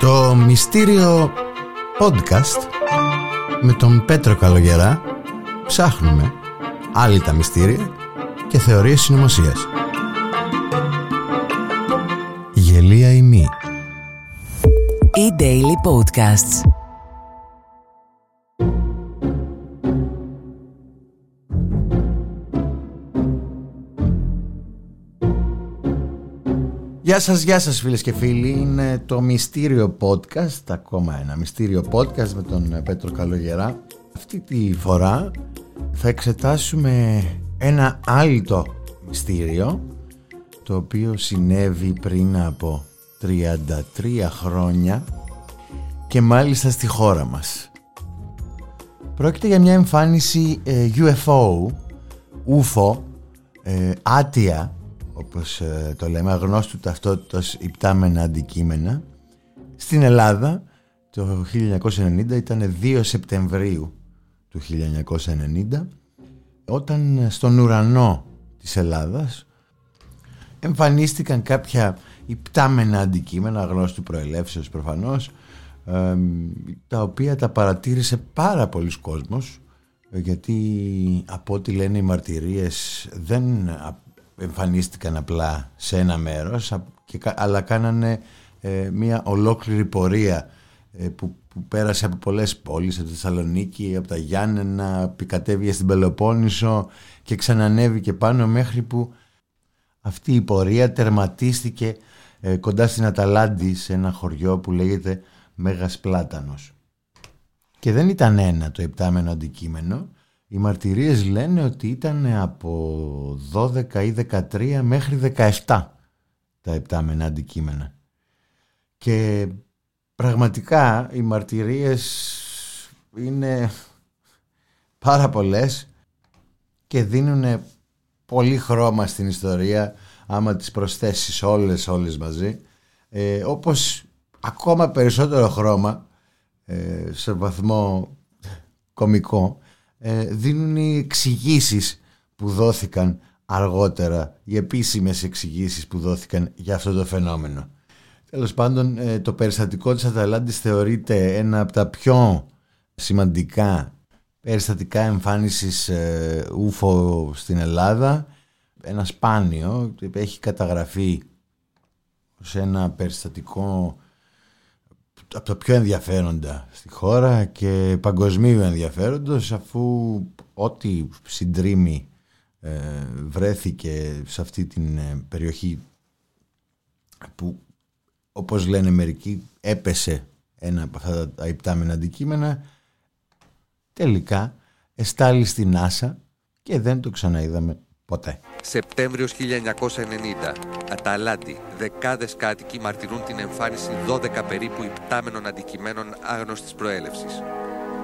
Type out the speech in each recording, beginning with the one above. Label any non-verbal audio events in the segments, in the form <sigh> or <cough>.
Το μυστήριο podcast με τον Πέτρο Καλογερά ψάχνουμε άλλη τα μυστήρια και θεωρίες συνωμοσίας. Γελία ή μη. E-Daily Podcasts. Γεια σας, γεια σας φίλες και φίλοι. Είναι το Μυστήριο Podcast, ακόμα ένα Μυστήριο Podcast με τον Πέτρο Καλογερά. Αυτή τη φορά θα εξετάσουμε ένα άλλο μυστήριο το οποίο συνέβη πριν από 33 χρόνια και μάλιστα στη χώρα μας. Πρόκειται για μια εμφάνιση ε, UFO, UFO, ε, άτια όπως ε, το λέμε, αγνώστου ταυτότητας υπτάμενα αντικείμενα. Στην Ελλάδα το 1990 ήταν 2 Σεπτεμβρίου του 1990 όταν στον ουρανό της Ελλάδας εμφανίστηκαν κάποια υπτάμενα αντικείμενα γνώστου προελεύσεως προφανώς τα οποία τα παρατήρησε πάρα πολλοί κόσμος γιατί από ό,τι λένε οι μαρτυρίες δεν εμφανίστηκαν απλά σε ένα μέρος αλλά κάνανε ε, μια ολόκληρη πορεία ε, που, που, πέρασε από πολλές πόλεις από τη Θεσσαλονίκη, από τα Γιάννενα κατέβηκε στην Πελοπόννησο και ξανανέβηκε πάνω μέχρι που αυτή η πορεία τερματίστηκε ε, κοντά στην Αταλάντη σε ένα χωριό που λέγεται Μέγας Πλάτανος. Και δεν ήταν ένα το επτάμενο αντικείμενο οι μαρτυρίες λένε ότι ήταν από 12 ή 13 μέχρι 17 τα επτάμενα αντικείμενα. Και πραγματικά οι μαρτυρίες είναι πάρα πολλές και δίνουν πολύ χρώμα στην ιστορία άμα τις προσθέσεις όλες όλες μαζί ε, όπως ακόμα περισσότερο χρώμα ε, σε βαθμό κομικό ε, δίνουν οι εξηγήσεις που δόθηκαν αργότερα, οι επίσημες εξηγήσεις που δόθηκαν για αυτό το φαινόμενο. Τέλος πάντων, ε, το περιστατικό της Αταλάντης θεωρείται ένα από τα πιο σημαντικά περιστατικά εμφάνισης ε, ούφο στην Ελλάδα. Ένα σπάνιο, έχει καταγραφεί σε ένα περιστατικό από τα πιο ενδιαφέροντα στη χώρα και παγκοσμίου ενδιαφέροντος αφού ό,τι συντρίμη ε, βρέθηκε σε αυτή την ε, περιοχή που όπως λένε μερικοί έπεσε ένα από αυτά τα υπτάμενα αντικείμενα τελικά εστάλει στην Άσα και δεν το ξαναείδαμε ποτέ. Σεπτέμβριος 1990. Αταλάντη. Δεκάδες κάτοικοι μαρτυρούν την εμφάνιση 12 περίπου υπτάμενων αντικειμένων άγνωστης προέλευσης.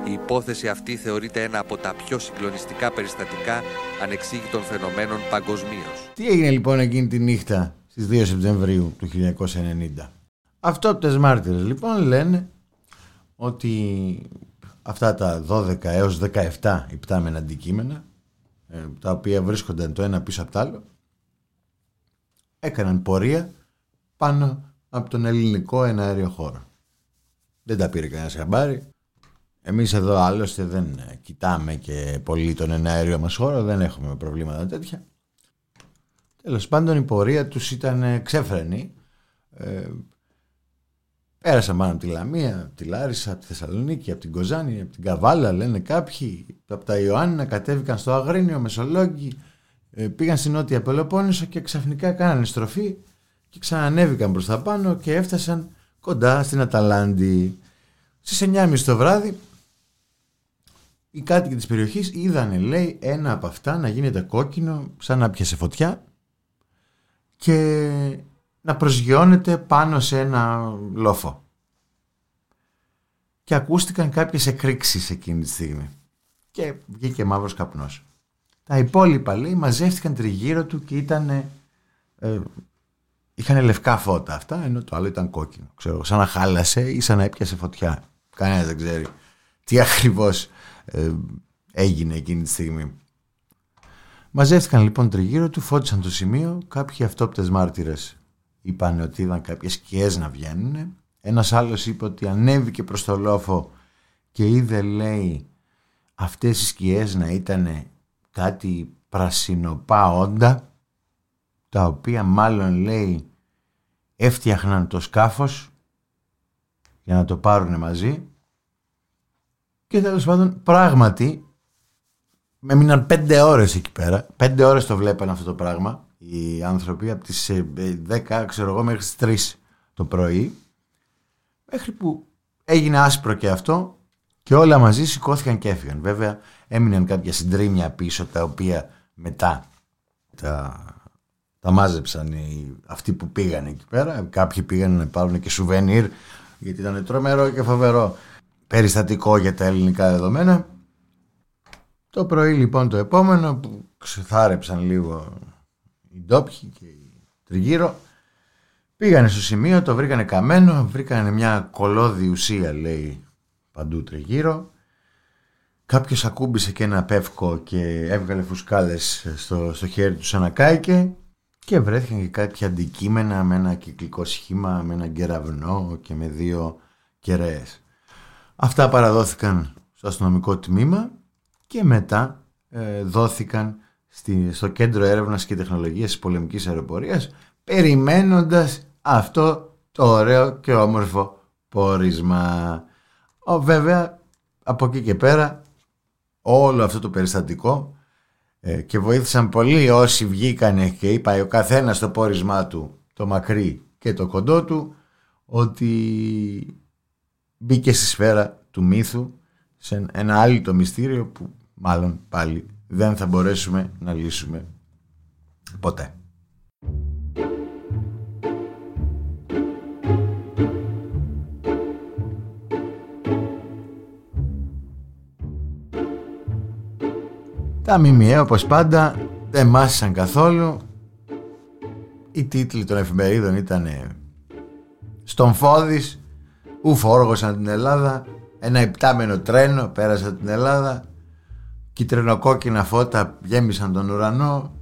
Η υπόθεση αυτή θεωρείται ένα από τα πιο συγκλονιστικά περιστατικά ανεξήγητων φαινομένων παγκοσμίως. Τι έγινε λοιπόν εκείνη τη νύχτα στις 2 Σεπτεμβρίου του 1990. Αυτόπτες μάρτυρες λοιπόν λένε ότι αυτά τα 12 έως 17 υπτάμενα αντικείμενα ε, τα οποία βρίσκονταν το ένα πίσω από το άλλο έκαναν πορεία πάνω από τον ελληνικό εναέριο χώρο. Δεν τα πήρε κανένας χαμπάρι. Εμείς εδώ άλλωστε δεν κοιτάμε και πολύ τον εναέριο μας χώρο, δεν έχουμε προβλήματα τέτοια. Τέλος πάντων η πορεία τους ήταν ξέφρενη. Ε, Πέρασαν πάνω από τη Λαμία, από τη Λάρισα, από τη Θεσσαλονίκη, από την Κοζάνη, από την Καβάλα, λένε κάποιοι. Από τα Ιωάννινα κατέβηκαν στο Αγρίνιο, Μεσολόγγι, ε, πήγαν στην Νότια Πελοπόννησο και ξαφνικά κάνανε στροφή και ξανανέβηκαν προς τα πάνω και έφτασαν κοντά στην Αταλάντη. Στις 9.30 το βράδυ οι κάτοικοι της περιοχής είδανε λέει ένα από αυτά να γίνεται κόκκινο σαν να πιασε φωτιά και να προσγειώνεται πάνω σε ένα λόφο. Και ακούστηκαν κάποιες εκρήξεις εκείνη τη στιγμή. Και βγήκε μαύρος καπνός. Τα υπόλοιπα λέει μαζεύτηκαν τριγύρω του και ήταν... Ε, είχαν λευκά φώτα αυτά, ενώ το άλλο ήταν κόκκινο. Ξέρω, σαν να χάλασε ή σαν να έπιασε φωτιά. Κανένας δεν ξέρει τι ακριβώς ε, έγινε εκείνη τη στιγμή. Μαζεύτηκαν λοιπόν τριγύρω του, φώτισαν το σημείο, κάποιοι αυτόπτες μάρτυρες είπαν ότι είδαν κάποιες σκιές να βγαίνουν, Ένας άλλος είπε ότι ανέβηκε προς το λόφο και είδε λέει αυτές οι σκιές να ήταν κάτι πρασινοπά όντα τα οποία μάλλον λέει έφτιαχναν το σκάφος για να το πάρουν μαζί και τέλος πάντων πράγματι με έμειναν πέντε ώρες εκεί πέρα. Πέντε ώρες το βλέπαν αυτό το πράγμα οι άνθρωποι από τις 10 ε, ξέρω εγώ μέχρι τις 3 το πρωί μέχρι που έγινε άσπρο και αυτό και όλα μαζί σηκώθηκαν και έφυγαν βέβαια έμειναν κάποια συντρίμια πίσω τα οποία μετά τα τα μάζεψαν οι, αυτοί που πήγαν εκεί πέρα. Κάποιοι πήγαν να πάρουν και σουβενίρ γιατί ήταν τρομερό και φοβερό περιστατικό για τα ελληνικά δεδομένα. Το πρωί λοιπόν το επόμενο που ξεθάρεψαν λίγο οι ντόπιοι και οι τριγύρω πήγανε στο σημείο, το βρήκανε καμένο, βρήκανε μια κολόδη ουσία λέει παντού τριγύρω. Κάποιος ακούμπησε και ένα πεύκο και έβγαλε φουσκάλες στο, στο χέρι του σαν να κάηκε και βρέθηκαν και κάποια αντικείμενα με ένα κυκλικό σχήμα, με ένα κεραυνό και με δύο κεραίες. Αυτά παραδόθηκαν στο αστυνομικό τμήμα και μετά ε, δόθηκαν στη, στο Κέντρο Έρευνας και Τεχνολογίας της Πολεμικής Αεροπορίας περιμένοντας αυτό το ωραίο και όμορφο πόρισμα. Ο, βέβαια από εκεί και πέρα όλο αυτό το περιστατικό ε, και βοήθησαν πολύ όσοι βγήκανε και είπα ο καθένας το πόρισμά του το μακρύ και το κοντό του ότι μπήκε στη σφαίρα του μύθου σε ένα άλλο το μυστήριο που μάλλον πάλι δεν θα μπορέσουμε να λύσουμε ποτέ. Τα ΜΜΕ όπως πάντα δεν μάσησαν καθόλου. Οι τίτλοι των εφημερίδων ήταν «Στον Φώδης», «Ουφόργωσαν την Ελλάδα», «Ένα υπτάμενο τρένο πέρασε την Ελλάδα», «Κυτρινοκόκκινα φώτα γέμισαν τον ουρανό»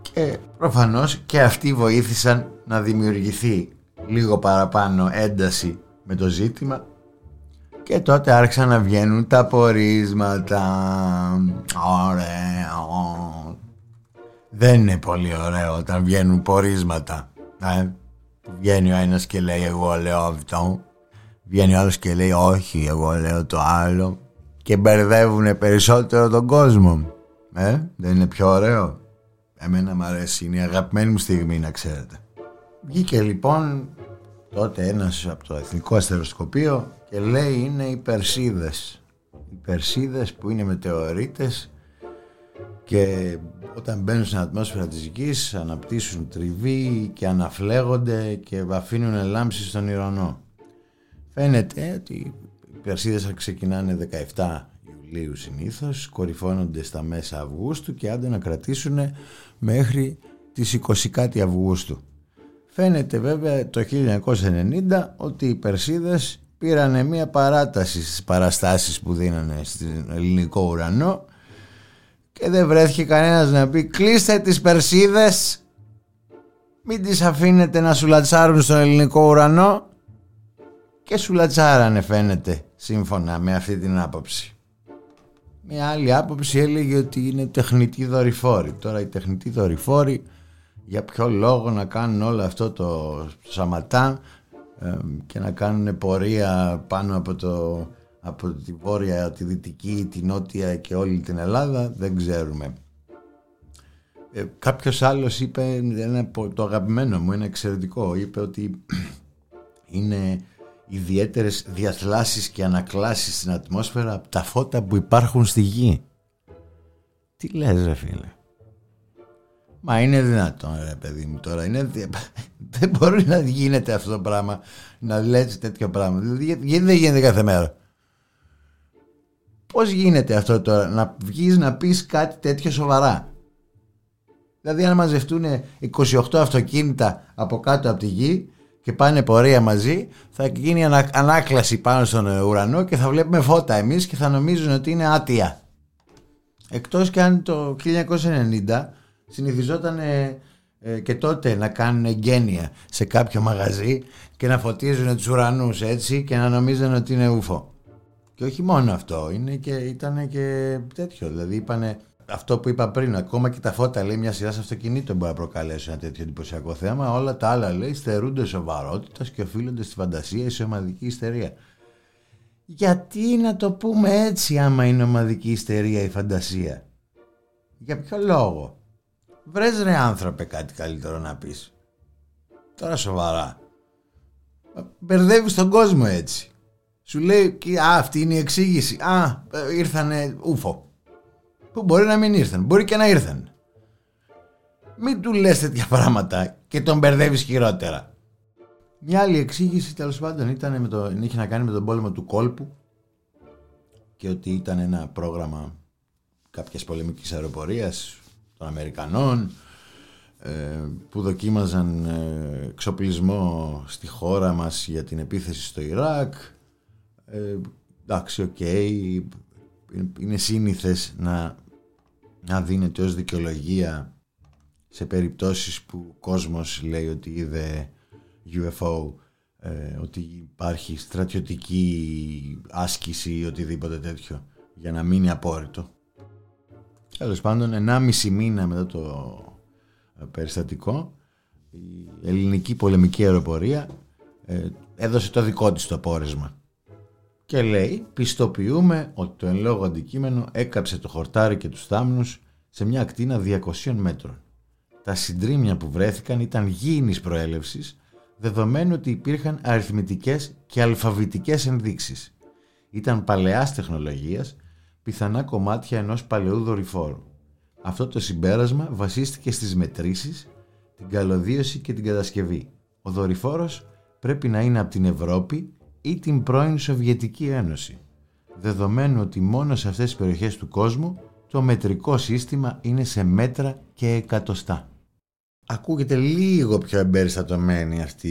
και προφανώς και αυτοί βοήθησαν να δημιουργηθεί λίγο παραπάνω ένταση με το ζήτημα και τότε άρχισαν να βγαίνουν τα πορίσματα. Ωραίο. Δεν είναι πολύ ωραίο όταν βγαίνουν πορίσματα. Ε; Βγαίνει ο ένας και λέει εγώ λέω αυτό. Βγαίνει ο άλλος και λέει όχι εγώ λέω το άλλο. Και μπερδεύουν περισσότερο τον κόσμο. Ε; Δεν είναι πιο ωραίο. Εμένα μου αρέσει. Είναι η αγαπημένη μου στιγμή να ξέρετε. Βγήκε λοιπόν τότε ένας από το Εθνικό Αστεροσκοπείο και λέει είναι οι Περσίδες οι Περσίδες που είναι μετεωρίτες και όταν μπαίνουν στην ατμόσφαιρα της γης αναπτύσσουν τριβή και αναφλέγονται και αφήνουν λάμψη στον ουρανό φαίνεται ότι οι Περσίδες ξεκινάνε 17 Ιουλίου συνήθως κορυφώνονται στα μέσα Αυγούστου και άντε να κρατήσουν μέχρι τις 20 κάτι Αυγούστου. Φαίνεται βέβαια το 1990 ότι οι Περσίδες πήρανε μια παράταση στις παραστάσεις που δίνανε στην ελληνικό ουρανό και δεν βρέθηκε κανένας να πει κλείστε τις Περσίδες μην τις αφήνετε να σουλατσάρουν στον ελληνικό ουρανό και σουλατσάρανε φαίνεται σύμφωνα με αυτή την άποψη. Μια άλλη άποψη έλεγε ότι είναι τεχνητή δορυφόρη. Τώρα οι τεχνητοί δορυφόροι για ποιο λόγο να κάνουν όλο αυτό το σαματά και να κάνουν πορεία πάνω από, το, από τη βόρεια, τη δυτική, τη νότια και όλη την Ελλάδα δεν ξέρουμε. Ε, κάποιος άλλος είπε, ένα, το αγαπημένο μου, είναι εξαιρετικό, είπε ότι <clears throat> είναι ιδιαίτερες διαθλάσεις και ανακλάσεις στην ατμόσφαιρα από τα φώτα που υπάρχουν στη γη. Τι λες ρε φίλε; Μα είναι δυνατόν ρε παιδί μου τώρα είναι... <laughs> Δεν μπορεί να γίνεται αυτό το πράγμα Να λέτε τέτοιο πράγμα Γιατί δεν γίνεται κάθε μέρα Πώς γίνεται αυτό τώρα Να βγεις να πεις κάτι τέτοιο σοβαρά; Δηλαδή αν μαζευτούν 28 αυτοκίνητα από κάτω από τη γη και πάνε πορεία μαζί θα γίνει ανάκλαση πάνω στον ουρανό και θα βλέπουμε φώτα εμείς και θα νομίζουν ότι είναι άτια. Εκτός και αν το 1990 συνηθιζόταν ε, και τότε να κάνουν εγγένεια σε κάποιο μαγαζί και να φωτίζουν τους ουρανούς έτσι και να νομίζουν ότι είναι ούφο. Και όχι μόνο αυτό, είναι και, ήταν και τέτοιο. Δηλαδή είπανε αυτό που είπα πριν, ακόμα και τα φώτα λέει μια σειρά αυτοκινήτων μπορεί να προκαλέσει ένα τέτοιο εντυπωσιακό θέμα. Όλα τα άλλα λέει στερούνται σοβαρότητας και οφείλονται στη φαντασία ή σε ομαδική ιστερία. Γιατί να το πούμε έτσι άμα είναι ομαδική ιστερία ή φαντασία; Για ποιο λόγο; Βρες ρε άνθρωπε κάτι καλύτερο να πεις. Τώρα σοβαρά. Μπερδεύεις τον κόσμο έτσι. Σου λέει, α, αυτή είναι η εξήγηση. Α, ε, ήρθανε ούφο. Που μπορεί να μην ήρθαν, μπορεί και να ήρθαν. Μην του λες τέτοια πράγματα και τον μπερδεύεις χειρότερα. Μια άλλη εξήγηση τέλος πάντων ήταν με το, είχε να κάνει με τον πόλεμο του κόλπου και ότι ήταν ένα πρόγραμμα κάποιας πολεμικής αεροπορίας των Αμερικανών ε, που δοκίμαζαν ε, εξοπλισμό στη χώρα μας για την επίθεση στο Ιράκ ε, εντάξει, οκ είναι σύνηθες να, να δίνεται ως δικαιολογία σε περιπτώσεις που ο κόσμος λέει ότι είδε UFO ε, ότι υπάρχει στρατιωτική άσκηση ή οτιδήποτε τέτοιο για να μείνει απόρριτο. Τέλος πάντων, 1,5 μήνα μετά το ε, περιστατικό η ελληνική πολεμική αεροπορία ε, έδωσε το δικό της το πόρισμα και λέει πιστοποιούμε ότι το εν λόγω αντικείμενο έκαψε το χορτάρι και τους θάμνους σε μια ακτίνα 200 μέτρων. Τα συντρίμια που βρέθηκαν ήταν γήινης προέλευσης δεδομένου ότι υπήρχαν αριθμητικές και αλφαβητικές ενδείξεις. Ήταν παλαιάς τεχνολογίας, πιθανά κομμάτια ενός παλαιού δορυφόρου. Αυτό το συμπέρασμα βασίστηκε στις μετρήσεις, την καλωδίωση και την κατασκευή. Ο δορυφόρος πρέπει να είναι από την Ευρώπη ή την πρώην Σοβιετική Ένωση, δεδομένου ότι μόνο σε αυτές τις περιοχές του κόσμου το μετρικό σύστημα είναι σε μέτρα και εκατοστά. Ακούγεται λίγο πιο εμπεριστατωμένη αυτή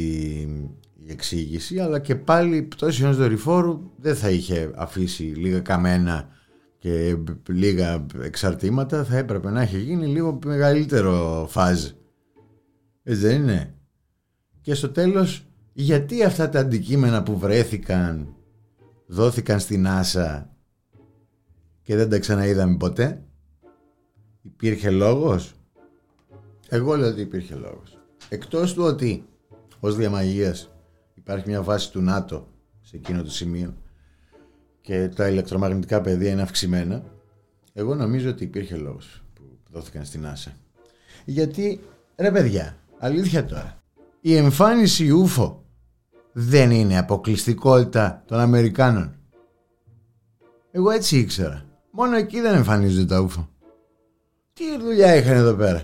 η εξήγηση, αλλά και πάλι η πτώση ενός δορυφόρου δεν θα είχε αφήσει λίγα καμένα και λίγα εξαρτήματα, θα έπρεπε να έχει γίνει λίγο μεγαλύτερο φάζ. Έτσι δεν είναι; Και στο τέλος γιατί αυτά τα αντικείμενα που βρέθηκαν δόθηκαν στην Άσα και δεν τα ξαναείδαμε ποτέ; Υπήρχε λόγος; Εγώ λέω ότι υπήρχε λόγος. Εκτός του ότι ως διαμαγείας υπάρχει μια βάση του ΝΑΤΟ σε εκείνο το σημείο και τα ηλεκτρομαγνητικά πεδία είναι αυξημένα, εγώ νομίζω ότι υπήρχε λόγος που δόθηκαν στην Άσα. Γιατί, ρε παιδιά, αλήθεια τώρα, η εμφάνιση ούφο δεν είναι αποκλειστικότητα των Αμερικάνων. Εγώ έτσι ήξερα. Μόνο εκεί δεν εμφανίζονται τα ούφο. Τι δουλειά είχαν εδώ πέρα;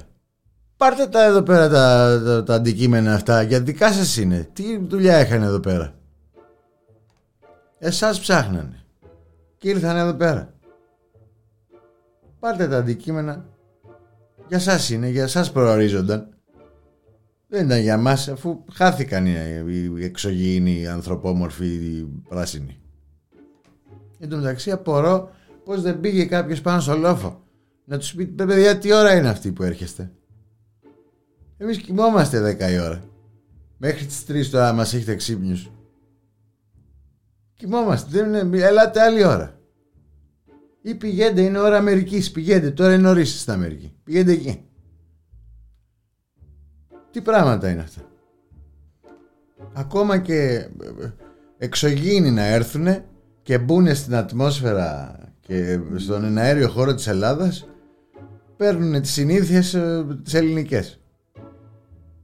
Πάρτε τα εδώ πέρα τα, τα, τα αντικείμενα αυτά για δικά σας είναι. Τι δουλειά είχαν εδώ πέρα; Εσάς ψάχνανε. Και ήρθαν εδώ πέρα. Πάρτε τα αντικείμενα. Για σας είναι, για σας προορίζονταν. Δεν ήταν για μας αφού χάθηκαν οι εξωγήινοι, οι ανθρωπόμορφοι, οι πράσινοι. Εν τω μεταξύ απορώ πως δεν πήγε κάποιος πάνω στο λόφο. Να τους πει παιδιά τι ώρα είναι αυτή που έρχεστε; Εμείς κοιμόμαστε 10 η ώρα. Μέχρι τις 3 τώρα μας έχετε ξύπνιους. Κοιμόμαστε. Δεν είναι, ελάτε άλλη ώρα. Ή πηγαίνετε, είναι ώρα Αμερικής. Πηγαίνετε, τώρα είναι νωρίς στην Αμερική. Πηγαίνετε εκεί. Τι πράγματα είναι αυτά; Ακόμα και ε, εξωγήινοι να έρθουν και μπουν στην ατμόσφαιρα και στον αέριο χώρο της Ελλάδας παίρνουν τις συνήθειες ε, τις ελληνικές.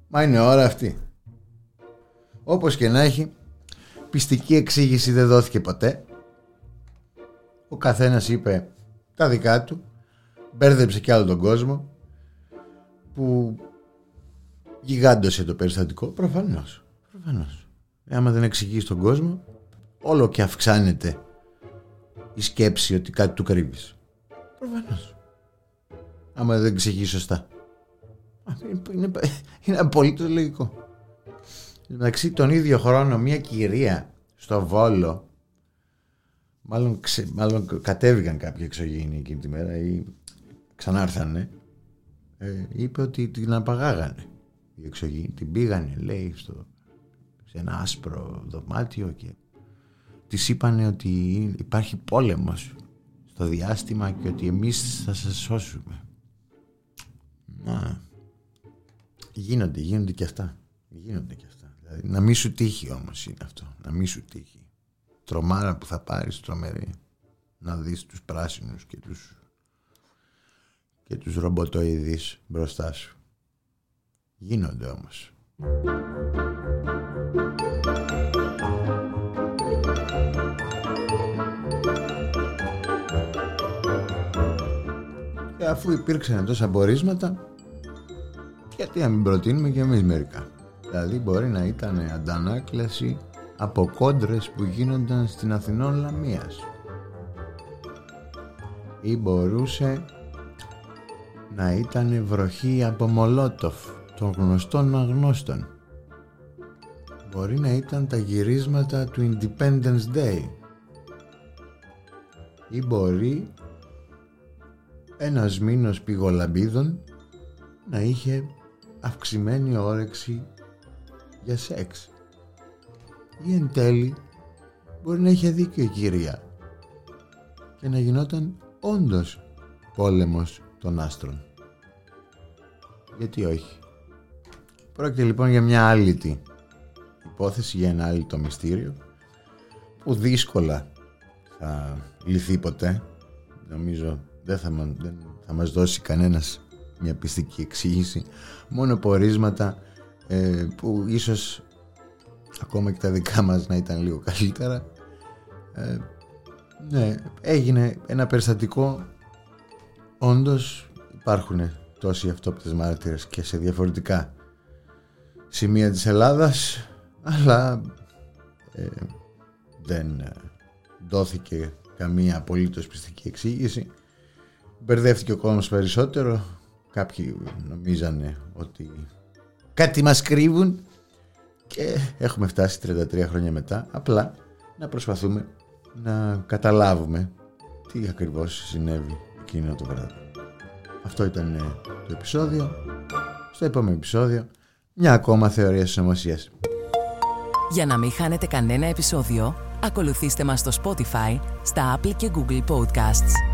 Μα είναι ώρα αυτή. Όπως και να έχει, πιστική εξήγηση δεν δόθηκε ποτέ. Ο καθένας είπε τα δικά του, μπέρδεψε κι άλλο τον κόσμο που γιγάντωσε το περιστατικό. Προφανώς. Προφανώς. Ε, άμα δεν εξηγείς τον κόσμο, όλο και αυξάνεται η σκέψη ότι κάτι του κρύβεις. Προφανώς. Άμα δεν εξηγείς σωστά. Είναι, είναι, είναι απολύτως λογικό. Εντάξει, τον ίδιο χρόνο μια κυρία στο Βόλο μάλλον, ξε, μάλλον κατέβηκαν κάποιοι εξωγήινοι εκείνη τη μέρα ή ξανάρθανε ε, είπε ότι την απαγάγανε η εξωγή την πήγανε λέει στο, σε ένα άσπρο δωμάτιο και της είπανε ότι υπάρχει πόλεμος στο διάστημα και ότι εμείς θα σας σώσουμε. Να, γίνονται, γίνονται και αυτά. Γίνονται και αυτά. Δηλαδή, να μην σου τύχει όμως είναι αυτό. Να μην σου τύχει. Τρομάρα που θα πάρεις τρομερή. Να δεις τους πράσινους και τους και τους ρομποτοειδείς μπροστά σου. Γίνονται όμως. Και αφού υπήρξαν τόσα πορίσματα, γιατί να μην προτείνουμε και εμείς μερικά. Δηλαδή μπορεί να ήταν αντανάκλαση από κόντρες που γίνονταν στην Αθηνών Λαμίας. Ή μπορούσε να ήταν βροχή από Μολότοφ των γνωστών αγνώστων. Μπορεί να ήταν τα γυρίσματα του Independence Day ή μπορεί ένας μήνος πηγολαμπίδων να είχε αυξημένη όρεξη για σεξ ή εν τέλει μπορεί να είχε δίκιο η κυρία και να γινόταν όντως πόλεμος των άστρων. Γιατί όχι; Πρόκειται λοιπόν για μια άλλη υπόθεση, για ένα άλλο μυστήριο που δύσκολα θα λυθεί ποτέ. Νομίζω δεν θα, δεν θα μας δώσει κανένας μια πιστική εξήγηση. Μόνο πορίσματα ε, που ίσως ακόμα και τα δικά μας να ήταν λίγο καλύτερα. Ε, ναι, έγινε ένα περιστατικό Όντως υπάρχουν τόσοι αυτόπτες μάρτυρες και σε διαφορετικά σημεία της Ελλάδας αλλά ε, δεν ε, δόθηκε καμία απολύτως πιστική εξήγηση μπερδεύτηκε ο κόσμος περισσότερο κάποιοι νομίζανε ότι κάτι μας κρύβουν και έχουμε φτάσει 33 χρόνια μετά απλά να προσπαθούμε να καταλάβουμε τι ακριβώς συνέβη εκείνο το βράδυ. Αυτό ήταν ε, το επεισόδιο. Στο επόμενο επεισόδιο μια ακόμα θεωρία συνωμοσίας. Για να μην χάνετε κανένα επεισόδιο, ακολουθήστε μας στο Spotify, στα Apple και Google Podcasts.